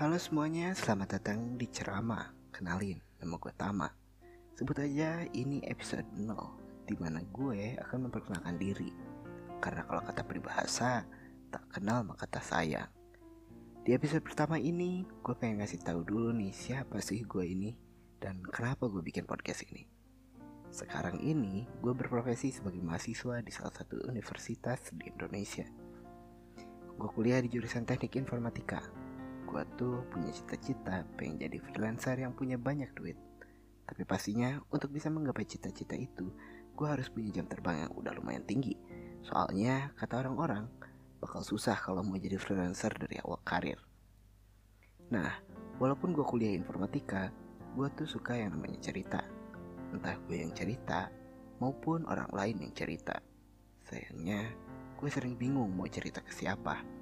Halo semuanya, selamat datang di Cerama. Kenalin, nama gue Tama. Sebut aja ini episode 0, di mana gue akan memperkenalkan diri. Karena kalau kata peribahasa, tak kenal maka tak sayang. Di episode pertama ini, gue pengen ngasih tahu dulu nih siapa sih gue ini dan kenapa gue bikin podcast ini. Sekarang ini, gue berprofesi sebagai mahasiswa di salah satu universitas di Indonesia. Gue kuliah di jurusan teknik informatika gue tuh punya cita-cita pengen jadi freelancer yang punya banyak duit. Tapi pastinya untuk bisa menggapai cita-cita itu, gue harus punya jam terbang yang udah lumayan tinggi. Soalnya, kata orang-orang, bakal susah kalau mau jadi freelancer dari awal karir. Nah, walaupun gue kuliah informatika, gue tuh suka yang namanya cerita. Entah gue yang cerita, maupun orang lain yang cerita. Sayangnya, gue sering bingung mau cerita ke siapa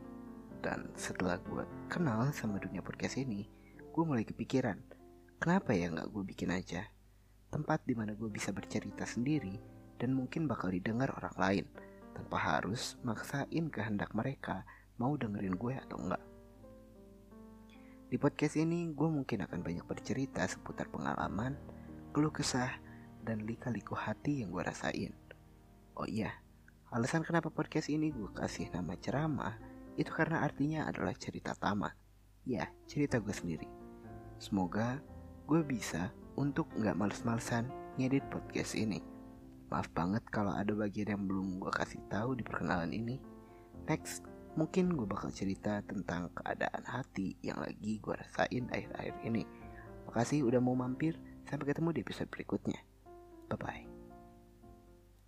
dan setelah gue kenal sama dunia podcast ini, gue mulai kepikiran, kenapa ya nggak gue bikin aja tempat di mana gue bisa bercerita sendiri dan mungkin bakal didengar orang lain tanpa harus maksain kehendak mereka mau dengerin gue atau enggak. Di podcast ini gue mungkin akan banyak bercerita seputar pengalaman, keluh kesah, dan lika-liku hati yang gue rasain. Oh iya, alasan kenapa podcast ini gue kasih nama ceramah itu karena artinya adalah cerita Tama. Ya, cerita gue sendiri. Semoga gue bisa untuk nggak males-malesan ngedit podcast ini. Maaf banget kalau ada bagian yang belum gue kasih tahu di perkenalan ini. Next, mungkin gue bakal cerita tentang keadaan hati yang lagi gue rasain akhir-akhir ini. Makasih udah mau mampir. Sampai ketemu di episode berikutnya. Bye-bye.